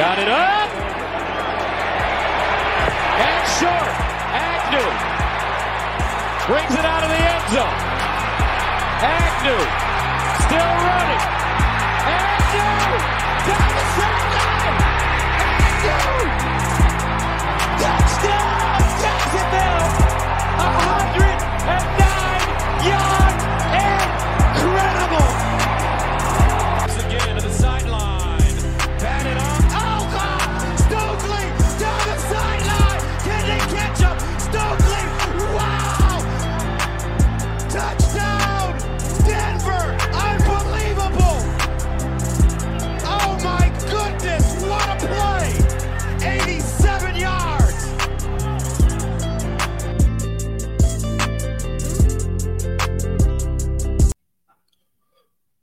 Got it up. And short. Agnew. Brings it out of the end zone. Agnew. Still running. Agnew. Down the.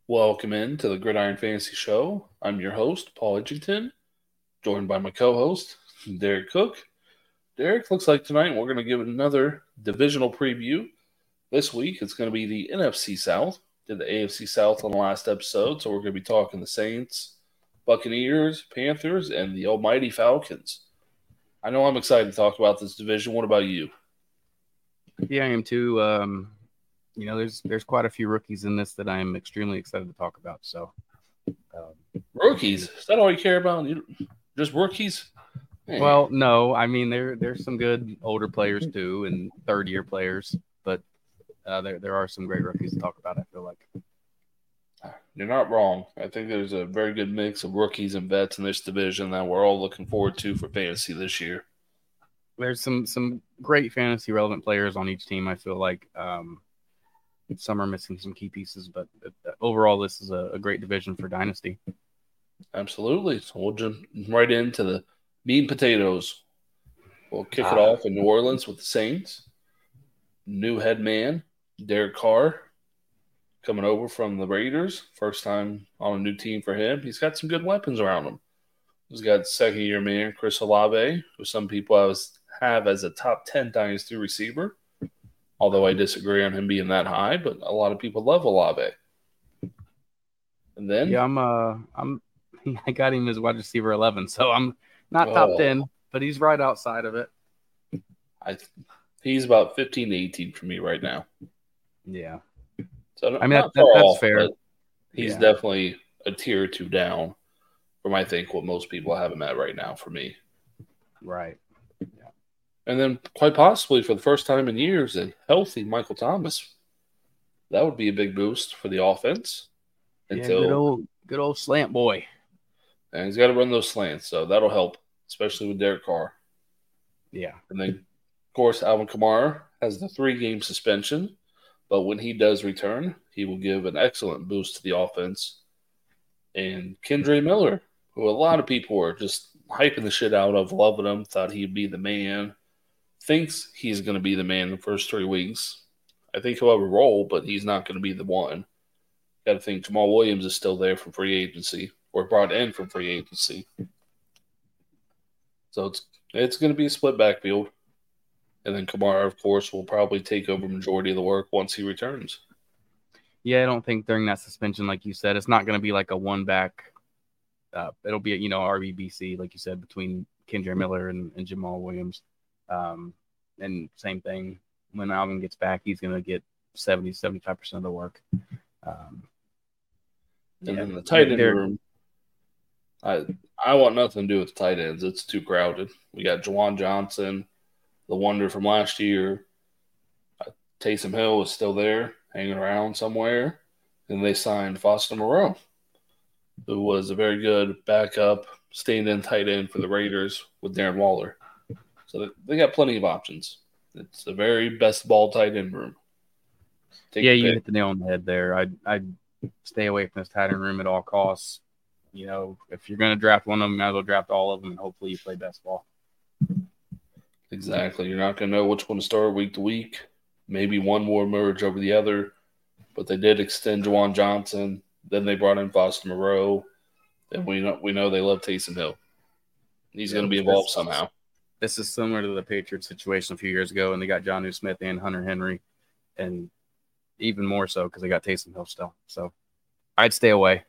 Welcome in to the Gridiron Fantasy Show. I'm your host, Paul Edgington, joined by my co-host, Derrik Koch. Derrik, looks like tonight we're going to give another divisional preview. This week it's going to be the NFC South. Did the AFC South on the last episode, so we're going to be talking the Saints, Buccaneers, Panthers, and the almighty Falcons. I know I'm excited to talk about this division. What about you? Yeah, I am too. Um, you know, there's there's quite a few rookies in this that I'm extremely excited to talk about. So, um, Rookies? Is that all you care about? You, just rookies? Man. well, no, I mean there there's some good older players too, and third year players, but uh, there there are some great rookies to talk about. I feel like. You're not wrong. I think there's a very good mix of rookies and vets in this division that we're all looking forward to for fantasy this year. There's some some great fantasy relevant players on each team. I feel like um, some are missing some key pieces, but uh, overall, this is a, a great division for dynasty. Absolutely. So we'll jump right into the meat and potatoes. We'll kick it Ah. off in New Orleans with the Saints. New head man, Derek Carr, coming over from the Raiders. First time on a new team for him. He's got some good weapons around him. He's got second year man Chris Olave, who some people I was, have as a top 10 dynasty receiver. Although I disagree on him being that high, but a lot of people love Olave. And then Yeah, I'm uh I'm I got him as wide receiver eleven, so I'm not top Oh. ten, but he's right outside of it. I he's about 15 to 18 for me right now. Yeah. So I mean, that- that- that's off, fair. He's Yeah. definitely a tier or two down from I think what most people have him at right now for me. Right. And then quite possibly for the first time in years, a healthy Michael Thomas. That would be a big boost for the offense. Yeah, Until good old good old slant boy. and he's got to run those slants, so that'll help, especially with Derek Carr. Yeah. And then, of course, Alvin Kamara has the three game suspension, but when he does return, he will give an excellent boost to the offense. And Kendre Miller, who a lot of people were just hyping the shit out of, loving him, thought he'd be the man, thinks he's going to be the man the first three weeks. I think he'll have a role, but he's not going to be the one. Got to think Jamaal Williams is still there from free agency or brought in from free agency. So it's it's going to be a split backfield. And then Kamara, of course, will probably take over majority of the work once he returns. Yeah, I don't think during that suspension, like you said, it's not gonna be like a one back uh it'll be you know, RBBC, like you said, between Kendre Miller and, and Jamaal Williams. Um and same thing when Alvin gets back, he's gonna get 70, 75 percent of the work. Um And yeah, then the tight end room, I I want nothing to do with the tight ends. It's too crowded. We got Juwan Johnson, the wonder from last year. Uh, Taysom Hill is still there, hanging around somewhere. And they signed Foster Moreau, who was a very good backup, stand in tight end for the Raiders with Darren Waller. So they- got plenty of options. It's the very best ball tight end room. Take yeah, you hit the nail on the head there. I'd I'd stay away from this tight end room at all costs. You know, if you're going to draft one of them, might as well draft all of them, and hopefully you play best ball. Exactly. You're not going to know which one to start week to week. Maybe one will emerge over the other. But they did extend Juwan Johnson. Then they brought in Foster Moreau. And we know we know they love Taysom Hill. He's going to be involved somehow. This is similar to the Patriots situation a few years ago, and they got Jonnu Smith and Hunter Henry, and even more so because they got Taysom Hill still. So I'd stay away.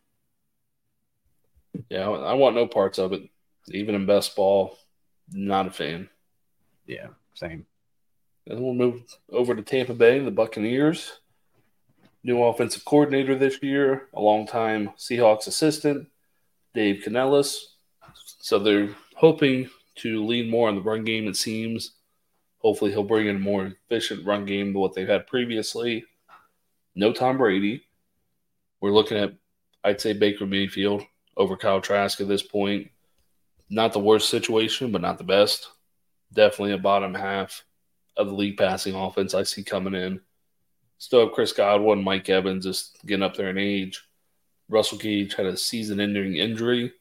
Yeah, I want no parts of it. Even in best ball, not a fan. Yeah, same. And we'll move over to Tampa Bay, the Buccaneers. New offensive coordinator this year, a longtime Seahawks assistant, Dave Canales. So they're hoping to lean more on the run game, it seems. Hopefully, he'll bring in a more efficient run game than what they've had previously. No Tom Brady. We're looking at, I'd say, Baker Mayfield over Kyle Trask at this point. Not the worst situation, but not the best. Definitely a bottom half of the league passing offense I see coming in. Still have Chris Godwin, Mike Evans just getting up there in age. Russell Gage had a season ending injury,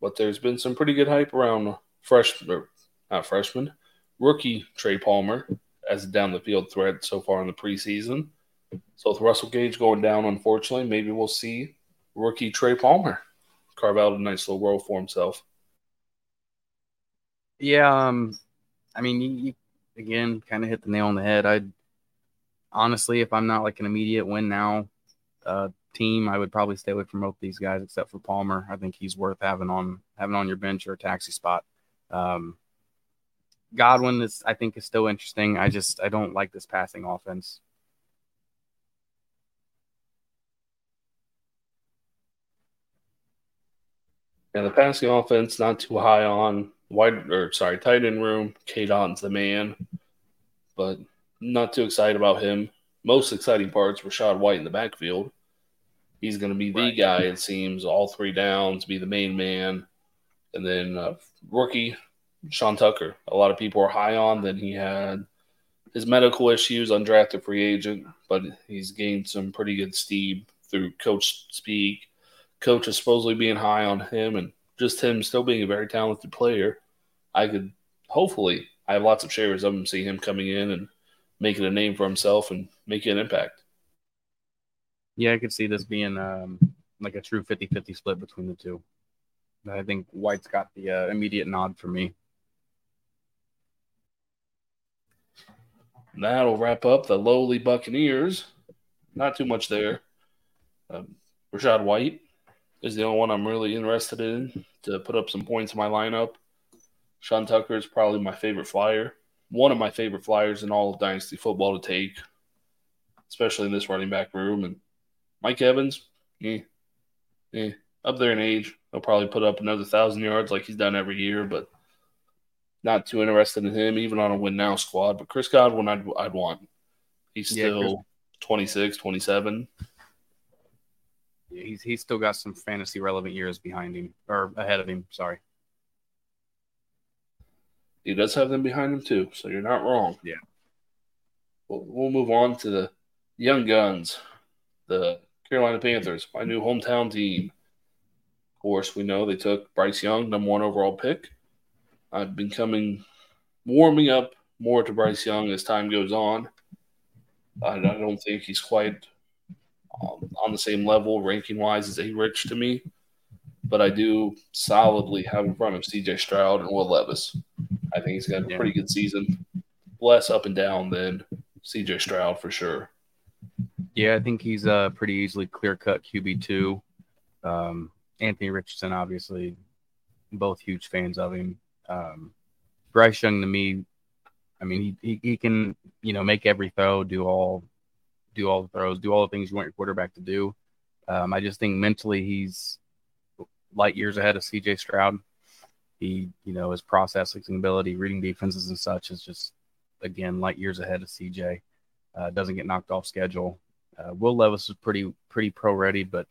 but there's been some pretty good hype around freshman, not freshman, rookie Trey Palmer as a down the field threat so far in the preseason. So with Russell Gage going down, unfortunately, maybe we'll see rookie Trey Palmer carve out a nice little role for himself. Yeah, um, I mean, you, you again kind of hit the nail on the head. I'd honestly, if I'm not like an immediate win now uh, team, I would probably stay away from both these guys except for Palmer. I think he's worth having on having on your bench or a taxi spot. Um, Godwin is, I think, is still interesting. I just I don't like this passing offense. Yeah, the passing offense not too high on wide or sorry, tight end room. Cade Otton's the man, but not too excited about him. Most exciting parts Rachaad White in the backfield. He's going to be the Right. guy, it seems, all three downs, be the main man. And then uh, rookie Sean Tucker. A lot of people are high on. Then he had his medical issues, undrafted free agent, but he's gained some pretty good steam through coach speak. Coach is supposedly being high on him, and just him still being a very talented player. I could hopefully I have lots of shares of him, see him coming in and making a name for himself and making an impact. Yeah, I could see this being um, like a true 50-50 split between the two. I think White's got the uh, immediate nod for me. That'll wrap up the lowly Buccaneers. Not too much there. Um, Rachaad White is the only one I'm really interested in to put up some points in my lineup. Sean Tucker is probably my favorite flyer. One of my favorite flyers in all of Dynasty football to take, especially in this running back room. And Mike Evans, eh, eh, up there in age. He'll probably put up another thousand yards like he's done every year, but not too interested in him, even on a win now squad. But Chris Godwin, I'd, I'd want. He's Yeah, still Chris- 26, 27. Yeah, He's he's still got some fantasy relevant years behind him or ahead of him. Sorry. He does have them behind him too, so you're not wrong. Yeah. We'll, we'll move on to the young guns, the Carolina Panthers, my new hometown team. Of course, we know they took Bryce Young, number one overall pick. I've been coming, warming up more to Bryce Young as time goes on. I, don't think he's quite um, on the same level ranking wise as A Rich to me, but I do solidly have in front of CJ Stroud and Will Levis. I think he's got a pretty good season, less up and down than CJ Stroud for sure. Yeah, I think he's uh pretty easily clear cut QB two. Um, Anthony Richardson, obviously, both huge fans of him. Um, Bryce Young to me, I mean, he, he he can you know make every throw, do all do all the throws, do all the things you want your quarterback to do. Um, I just think mentally he's light years ahead of CJ Stroud. He, you know, his processing ability, reading defenses and such is just again light years ahead of CJ. Uh, doesn't get knocked off schedule. Uh, Will Levis is pretty pretty pro ready, but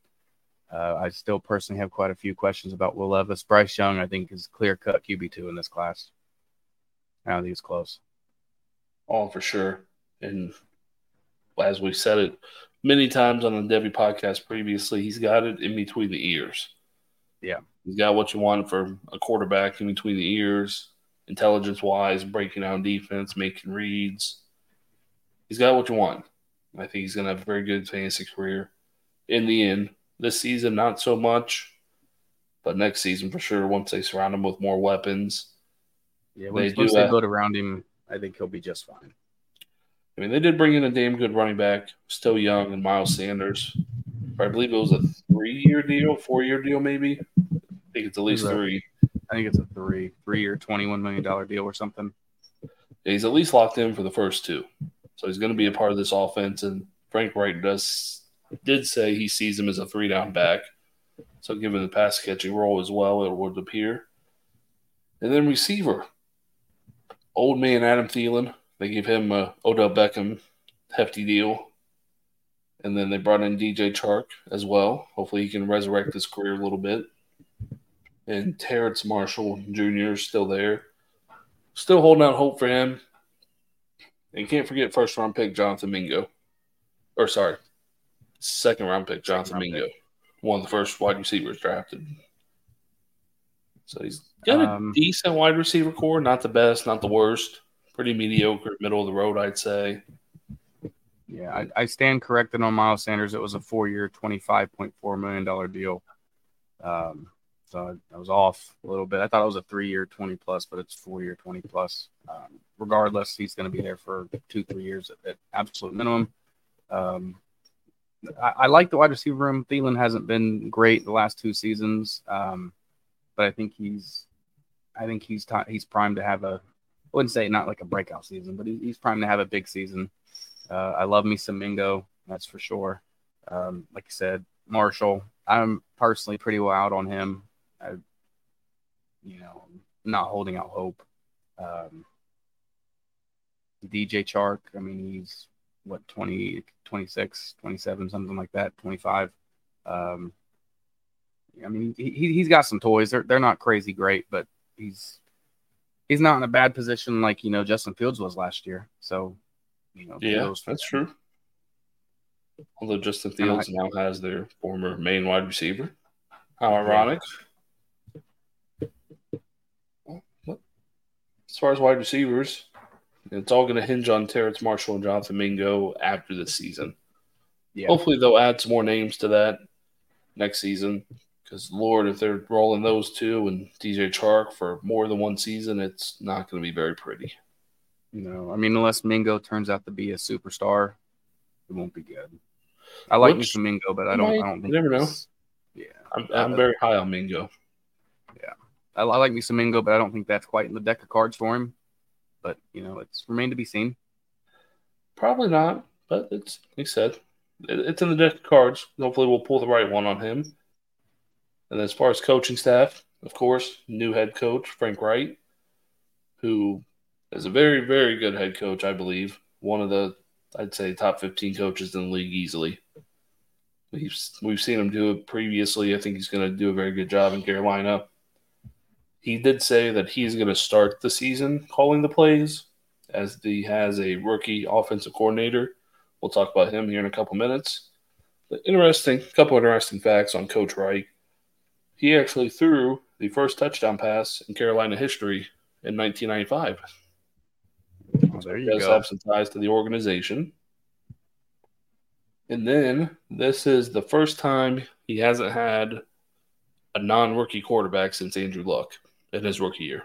uh, I still personally have quite a few questions about Will Levis. Bryce Young, I think, is clear cut QB two in this class. I don't think it's close. Oh, for sure. And as we've said it many times on the Debbie podcast previously, he's got it in between the ears. Yeah. He's got what you want for a quarterback in between the ears, intelligence wise, breaking down defense, making reads. He's got what you want. I think he's going to have a very good fantasy career. In the end, this season, not so much, but next season for sure, once they surround him with more weapons. Yeah, They once, once do they build around him, I think he'll be just fine. I mean, they did bring in a damn good running back, still young, and Miles Sanders. I believe it was a three-year deal, four-year deal, maybe. I think it's at least three. I think it's a three, three or twenty-one million dollar deal or something. Yeah, he's at least locked in for the first two, so he's going to be a part of this offense. And Frank Reich does did say he sees him as a three down back, so given the pass catching role as well, it would appear. And then receiver, old man Adam Thielen. They gave him a Odell Beckham hefty deal. And then they brought in DJ Chark as well. Hopefully he can resurrect his career a little bit. And Terrace Marshall Jr. is still there. Still holding out hope for him. And can't forget first round pick Jonathan Mingo. Or sorry, second round pick Jonathan round Mingo. One of the first wide receivers drafted. So he's got a Um, decent wide receiver core, not the best, not the worst. Pretty mediocre, middle of the road, I'd say. Yeah, I, I stand corrected on Miles Sanders. It was a four-year, twenty-five point four million dollar deal. Um, so I, I was off a little bit. I thought it was a three-year, twenty plus, but it's four-year, twenty plus. Um, regardless, he's going to be there for two, three years at, at absolute minimum. Um, I, I like the wide receiver room. Thielen hasn't been great the last two seasons, um, but I think he's, I think he's ti he's primed to have a. I wouldn't say not like a breakout season, but he, he's primed to have a big season. Uh, I love me some Mingo, that's for sure. Um, like you said, Marshall, I'm personally pretty well out on him. I, you know, not holding out hope. Um, DJ Chark, I mean, he's what 20, 26, 27, something like that, 25. Um, I mean, he, he- he's got some toys. They're they're not crazy great, but he's he's not in a bad position like you know Justin Fields was last year. So, you know, Yeah, that's true. Although Justin And I- Fields now has their former main wide receiver. How ironic. What- As far as wide receivers, it's all going to hinge on Terrace Marshall and Jonathan Mingo after the season. Yeah. Hopefully, they'll add some more names to that next season. Because, Lord, if they're rolling those two and DJ Chark for more than one season, it's not going to be very pretty. No, I mean, unless Mingo turns out to be a superstar, it won't be good. I like Which some Mingo, but I don't. might- I don't think you never know. Yeah, I'm, I'm very high on Mingo. I, I like some Mingo, but I don't think that's quite in the deck of cards for him. But you know, it's remained to be seen. Probably not, but it's like said, it's in the deck of cards. Hopefully, we'll pull the right one on him. And as far as coaching staff, of course, new head coach Frank Reich, who is a very, very good head coach, I believe. One of the, I'd say, top fifteen coaches in the league easily. We've we've seen him do it previously. I think he's going to do a very good job in Carolina. He did say that he's going to start the season calling the plays, as he has a rookie offensive coordinator. We'll talk about him here in a couple minutes. But interesting, couple interesting facts on Coach Reich. He actually threw the first touchdown pass in Carolina history in 1995. Oh, there He you does go. some ties to the organization. And then this is the first time he hasn't had a non-rookie quarterback since Andrew Luck in his rookie year.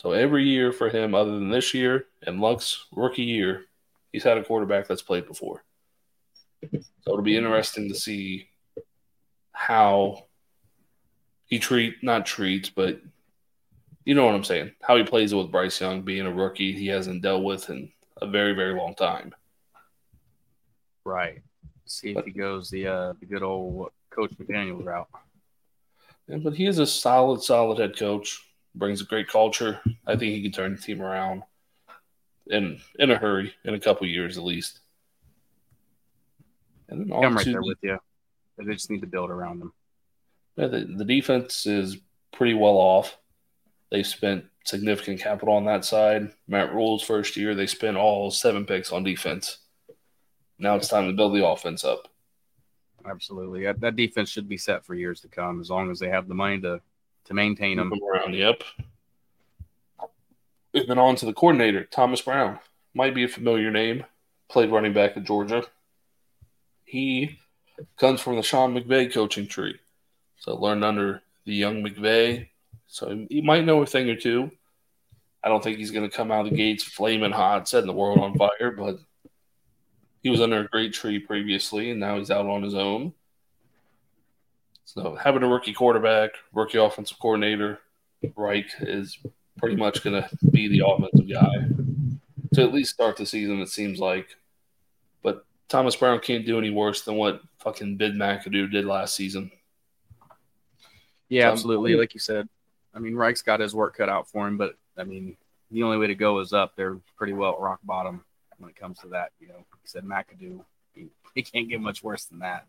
So every year for him, other than this year and Luck's rookie year, he's had a quarterback that's played before. So it'll be interesting to see how he treat not treats, but you know what I'm saying. How he plays it with Bryce Young being a rookie he hasn't dealt with in a very, very long time. Right. See if he goes the uh, the good old Coach McDaniel route. Yeah, but he is a solid, solid head coach. Brings a great culture. I think he can turn the team around in in a hurry, in a couple years at least. And then I'm right there the- with you. They just need to build around them. Yeah, the, the defense is pretty well off. They've spent significant capital on that side. Matt Rhule's first year, they spent all seven picks on defense. Now it's time to build the offense up. Absolutely. That, that defense should be set for years to come as long as they have the money to to maintain them. Around, yep. And then on to the coordinator, Thomas Brown. Might be a familiar name. Played running back at Georgia. He comes from the Sean McVay coaching tree. So learned under the young McVay. So he might know a thing or two. I don't think he's going to come out of the gates flaming hot, setting the world on fire, but he was under a great tree previously, and now he's out on his own. So having a rookie quarterback, rookie offensive coordinator, Reich is pretty much going to be the offensive guy to at least start the season. It seems like, but Thomas Brown can't do any worse than what fucking Ben McAdoo did last season. Yeah, Um, absolutely. Like you said, I mean, Reich's got his work cut out for him, but I mean, the only way to go is up. They're pretty well at rock bottom when it comes to that. You know, he said McAdoo, he, he can't get much worse than that.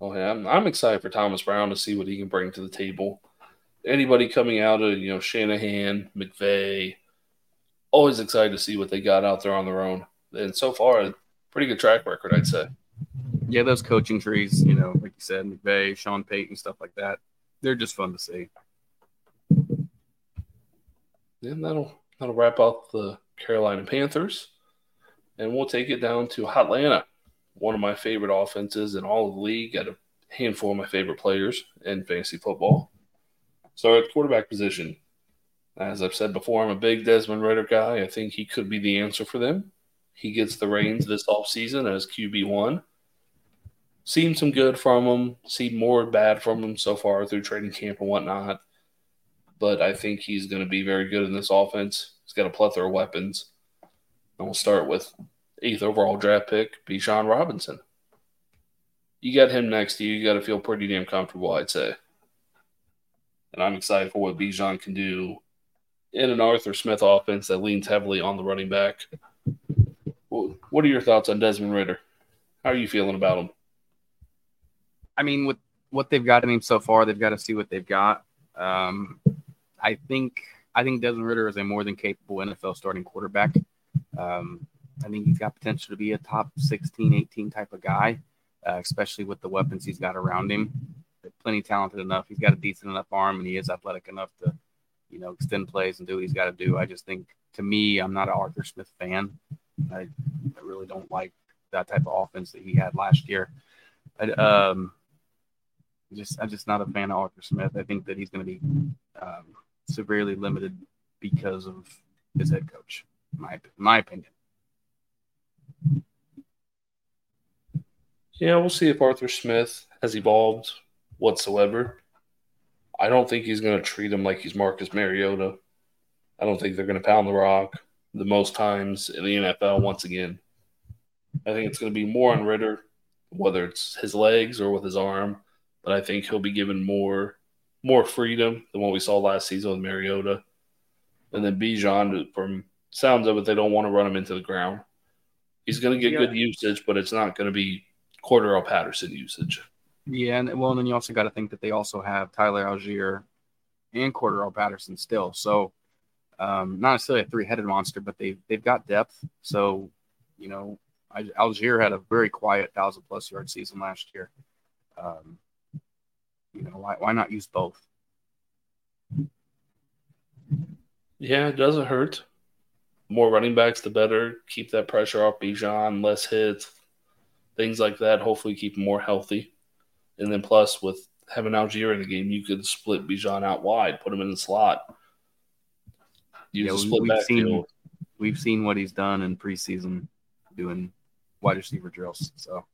Oh yeah, I'm, I'm excited for Thomas Brown to see what he can bring to the table. Anybody coming out of you know Shanahan, McVay, always excited to see what they got out there on their own. And so far, pretty good track record, I'd say. Yeah, those coaching trees, you know, like you said, McVay, Sean Payton, stuff like that, they're just fun to see. And that'll that'll wrap up the Carolina Panthers, and we'll take it down to Atlanta, one of my favorite offenses in all of the league. Got a handful of my favorite players in fantasy football. So at quarterback position, as I've said before, I'm a big Desmond Ridder guy. I think he could be the answer for them. He gets the reins this offseason as QB one. Seen some good from him, seen more bad from him so far through training camp and whatnot but I think he's going to be very good in this offense. He's got a plethora of weapons. And we'll start with eighth overall draft pick, Bijan Robinson. You got him next to you. You got to feel pretty damn comfortable, I'd say. And I'm excited for what Bijan can do in an Arthur Smith offense that leans heavily on the running back. What are your thoughts on Desmond Ridder? How are you feeling about him? I mean, with what they've got in him so far, they've got to see what they've got. Um, I think I think Desmond Ridder is a more than capable NFL starting quarterback. Um, I think he's got potential to be a top 16, 18 type of guy, uh, especially with the weapons he's got around him. Plenty talented enough. He's got a decent enough arm, and he is athletic enough to, you know, extend plays and do what he's got to do. I just think, to me, I'm not an Arthur Smith fan. I, I really don't like that type of offense that he had last year. I, um, just I'm just not a fan of Arthur Smith. I think that he's going to be um, severely limited because of his head coach. My my opinion. Yeah, we'll see if Arthur Smith has evolved whatsoever. I don't think he's going to treat him like he's Marcus Mariota. I don't think they're going to pound the rock the most times in the NFL once again. I think it's going to be more on Ridder, whether it's his legs or with his arm. But I think he'll be given more more freedom than what we saw last season with Mariota. And then Bijan, from sounds of it, they don't want to run him into the ground. He's going to get Yeah. good usage, but it's not going to be Cordarrelle Patterson usage. Yeah, and well, and then you also got to think that they also have Tyler Allgeier and Cordarrelle Patterson still. So um, not necessarily a three-headed monster, but they they've got depth. So you know, I, Allgeier had a very quiet thousand plus yard season last year. Um, you know, why why not use both? Yeah, it doesn't hurt. More running backs, the better. Keep that pressure off Bijan, less hits, things like that. Hopefully, keep him more healthy. And then, plus, with having Allgeier in the game, you could split Bijan out wide, put him in the slot. Yeah, split we've seen-. We've seen what he's done in preseason, doing wide receiver drills. So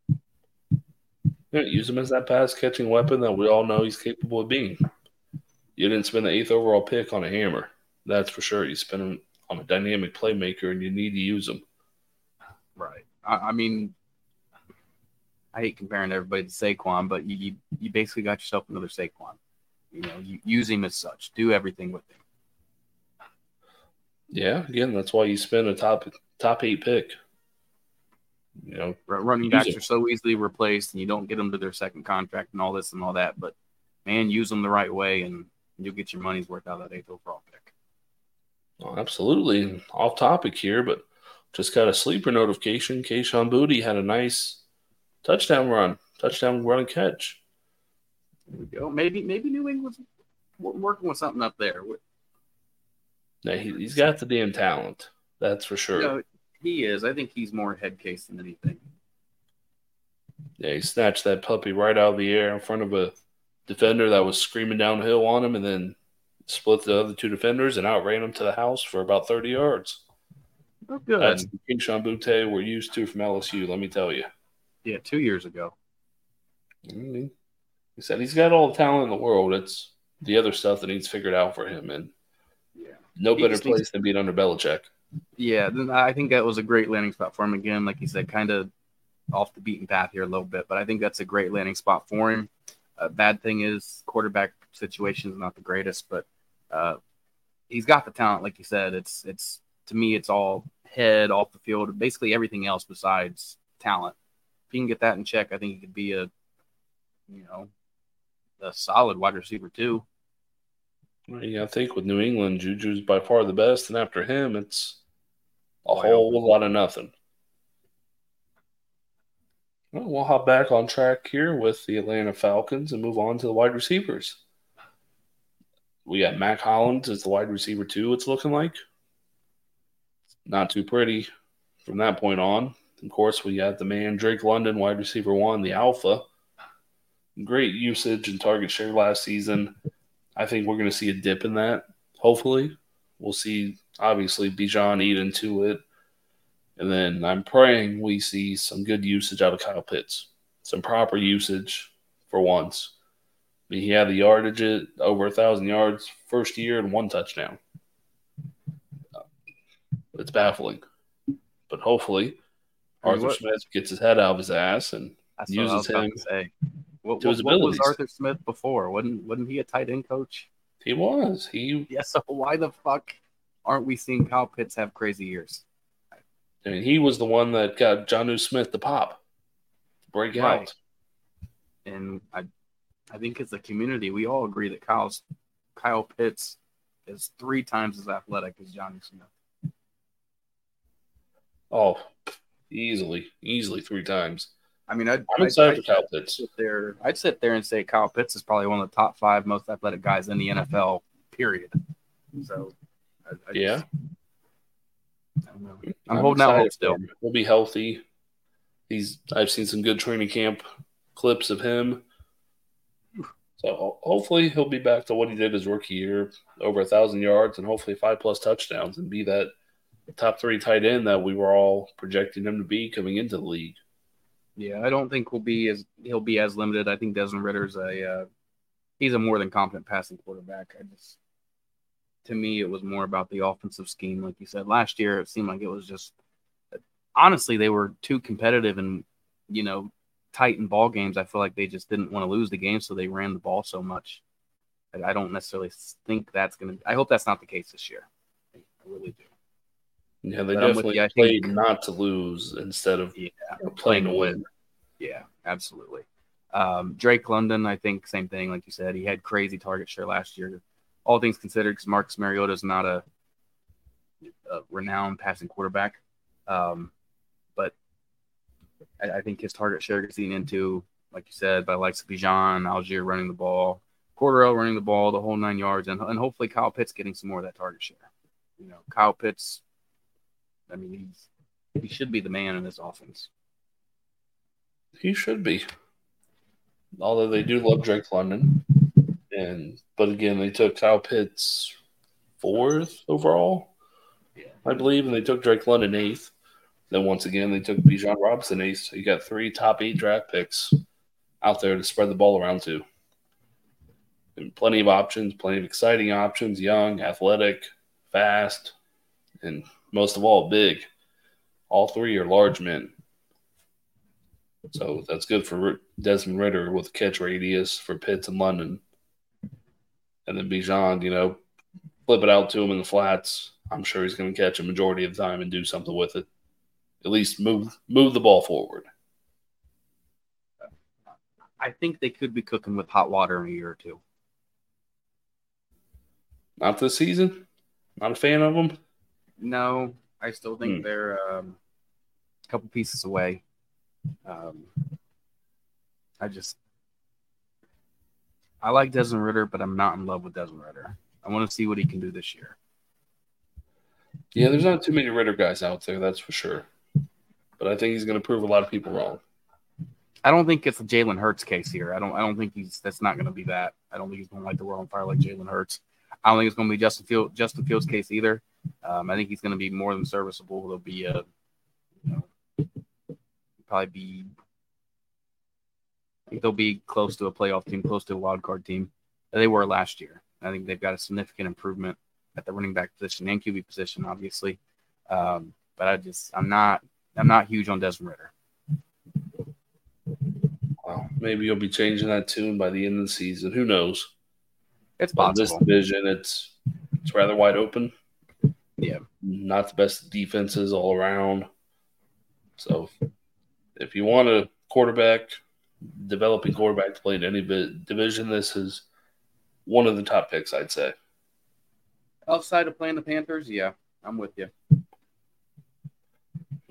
Use him as that pass catching weapon that we all know he's capable of being. You didn't spend the eighth overall pick on a hammer. That's for sure. You spent him on a dynamic playmaker, and you need to use him. Right. I, I mean, I hate comparing everybody to Saquon, but you, you you basically got yourself another Saquon. You know, you use him as such. Do everything with him. Yeah, again, that's why you spend a top top eight pick. You know, Running backs him. are so easily replaced, and you don't get them to their second contract and all this and all that. But man, use them the right way, and you'll get your money's worth out of that eighth overall pick. well, absolutely off topic here, but just got a sleeper notification. Kayshon Boutte had a nice touchdown run, touchdown run and catch. There we go. Maybe maybe New England's working with something up there. Now, he, he's got the damn talent, that's for sure. You know, he is. I think he's more head case than anything. Yeah, he snatched that puppy right out of the air in front of a defender that was screaming downhill on him, and then split the other two defenders and outran him to the house for about 30 yards. Oh, good. That's the Kayshon Boutte we're used to from LSU, let me tell you. yeah, two years ago. Mean, he said he's got all the talent in the world. It's the other stuff that needs figured out for him, and Yeah. no He better needs- place than being under Belichick. Yeah, then I think that was a great landing spot for him again. Like you said, kind of off the beaten path here a little bit, but I think that's a great landing spot for him. Uh, bad thing is quarterback situation is not the greatest, but uh, he's got the talent. Like you said, it's it's to me it's all head off the field, basically everything else besides talent. If he can get that in check, I think he could be a you know a solid wide receiver too. Yeah, I think with New England, Juju's by far the best, and after him, it's a whole lot of nothing. Well, we'll hop back on track here with the Atlanta Falcons and move on to the wide receivers. We got Mack Hollins as the wide receiver two. It's looking like not too pretty from that point on. Of course, we got the man Drake London, wide receiver one, the alpha. Great usage and target share last season. I think we're going to see a dip in that. Hopefully, we'll see. Obviously, Bijan eat into it, and then I'm praying we see some good usage out of Kyle Pitts, some proper usage for once. I mean, he had the yardage at over a thousand yards first year and one touchdown. It's baffling, but hopefully, Arthur Smith gets his head out of his ass and That's what I was uses him. What, what, was. Arthur Smith before? Wasn't wasn't he a tight end coach? he was he Yeah. So why the fuck aren't we seeing Kyle Pitts have crazy years? I mean, he was the one that got Jonnu Smith to pop, break Right. out. And I, I think as a community, we all agree that Kyle's Kyle Pitts is three times as athletic as Jonnu Smith. Oh, easily, easily three times. I mean, I'd, I'm excited I'd for Kyle Pitts. sit there. I'd sit there and say Kyle Pitts is probably one of the top five most athletic guys in the mm-hmm. NFL. Period. So, I, I Yeah, just- I don't know. I'm, holding out hope still. He'll be healthy. He's. I've seen some good training camp clips of him. So hopefully he'll be back to what he did his rookie year, over a thousand yards and hopefully five plus touchdowns, and be that top three tight end that we were all projecting him to be coming into the league. Yeah, I don't think we'll be as he'll be as limited. I think Desmond Ridder's a uh, he's a more than competent passing quarterback. I just to me it was more about the offensive scheme, like you said. Last year it seemed like it was just honestly they were too competitive and you know tight in ball games. I feel like they just didn't want to lose the game, so they ran the ball so much. I, don't necessarily think that's gonna. I hope that's not the case this year. I really do. Yeah, they But definitely you. Played think- not to lose instead of Yeah, playing to win. Yeah, absolutely. Um, Drake London, I think same thing. Like you said, he had crazy target share last year. All things considered, because Marcus Mariota is not a, a renowned passing quarterback, um, but I, I think his target share gets eaten into, like you said, by likes of Bijan, Allgeier running the ball, Cordarrelle running the ball, the whole nine yards, and, and hopefully Kyle Pitts getting some more of that target share. You know, Kyle Pitts. I mean, he's he should be the man in this offense. He should be. Although they do love Drake London. And but again, they took Kyle Pitts fourth overall, Yeah. I believe, and they took Drake London eighth. Then once again, they took Bijan Robinson eighth. So you got three top eight draft picks out there to spread the ball around to. And plenty of options, plenty of exciting options, young, athletic, fast, and most of all, big. All three are large men. So that's good for Desmond Ridder with catch radius for Pitts and London. And then Bijan, you know, flip it out to him in the flats. I'm sure he's going to catch a majority of the time and do something with it. At least move move the ball forward. I think they could be cooking with hot water in a year or two. Not this season. Not a fan of them. No, I still think Hmm. they're um, a couple pieces away. Um, I just I like Desmond Ridder, but I'm not in love with Desmond Ridder. I want to see what he can do this year. Yeah, there's not too many Ridder guys out there, that's for sure. But I think he's going to prove a lot of people wrong. I don't think it's a Jalen Hurts case here. I don't. I don't think he's. That's not going to be that. I don't think he's going to light the world on fire like Jalen Hurts. I don't think it's going to be Justin Field. Justin Fields' case either. Um, I think he's going to be more than serviceable. He'll be a, you know, probably be I think they'll be close to a playoff team, close to a wild card team. They were last year. I think they've got a significant improvement at the running back position and QB position, obviously. Um, but I just I'm not I'm not huge on Desmond Ridder. Well, maybe you'll be changing that tune by the end of the season. Who knows? It's But this possible. division, it's it's rather wide open. Yeah. Not the best defenses all around. So if you want a quarterback, developing quarterback to play in any division, this is one of the top picks, I'd say. Outside of playing the Panthers, yeah, I'm with you.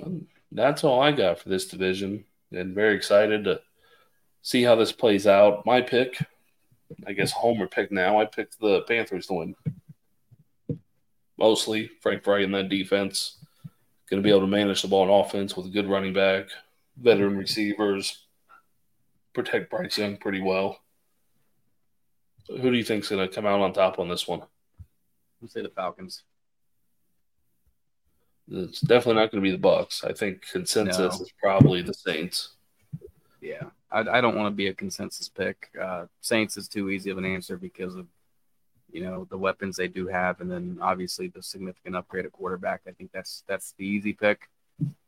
Um, that's all I got for this division, and very excited to see how this plays out. My pick, I guess Homer pick now. I picked the Panthers to win. Mostly Frank Reich in that defense. Going to be able to manage the ball on offense with a good running back, veteran receivers, protect Bryce Young pretty well. Who do you think's going to come out on top on this one? I'll say the Falcons. It's definitely not going to be the Bucks. I think consensus No. is probably the Saints. Yeah, I, I don't want to be a consensus pick. Uh, Saints is too easy of an answer because of you know the weapons they do have, and then obviously the significant upgrade at quarterback. I think that's that's the easy pick.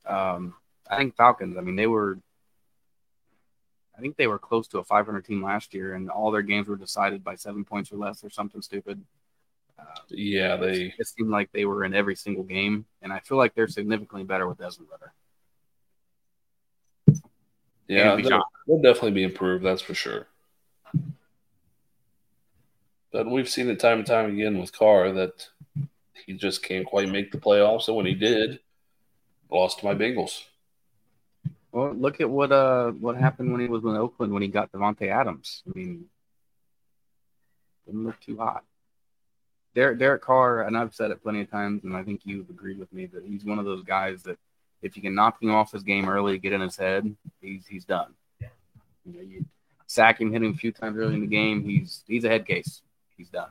Um, I think Falcons. I mean, they were. I think they were close to a 500 team last year, and all their games were decided by seven points or less, or something stupid. Uh, Yeah, they it seemed like they were in every single game, and I feel like they're significantly better with Desmond Ridder. Yeah, they'll, they'll definitely be improved. That's for sure. We've seen it time and time again with Carr that he just can't quite make the playoffs. And when he did, lost to my Bengals. Well, look at what uh what happened when he was in Oakland when he got Davante Adams. I mean, didn't look too hot. Derek Derek Carr, and I've said it plenty of times, and I think you've agreed with me that he's one of those guys that if you can knock him off his game early, get in his head, he's he's done. You know, you sack him, hit him a few times early in the game, he's he's a head case. He's done.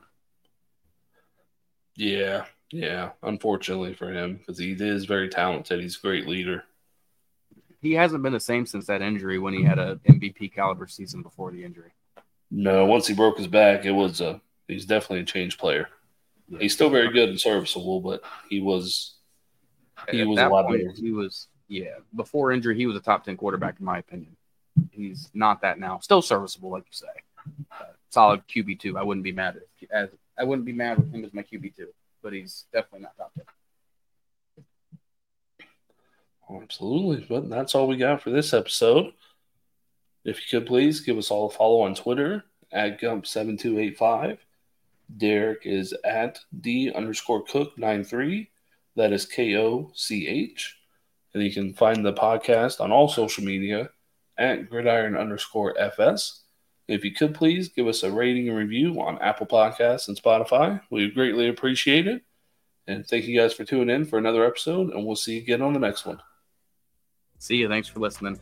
Yeah, yeah. Unfortunately for him, because he is very talented. He's a great leader. He hasn't been the same since that injury when he had a MVP caliber season before the injury. No, once he broke his back, it was a he's definitely a changed player. He's still very good and serviceable, but he was He At was a lot point, better. He was, yeah. Before injury, he was a top ten quarterback in my opinion. He's not that now. Still serviceable, like you say. Uh, solid QB two. I wouldn't be mad as I wouldn't be mad with him as my QB two, but he's definitely not top ten. Absolutely. But that's all we got for this episode. If you could please give us all a follow on Twitter at Gump7285. Derrik is at D underscore Koch 93. That is K O C H. And you can find the podcast on all social media at gridiron underscore FS. If you could please give us a rating and review on Apple Podcasts and Spotify, we would greatly appreciate it. And thank you guys for tuning in for another episode, and we'll see you again on the next one. See you. Thanks for listening.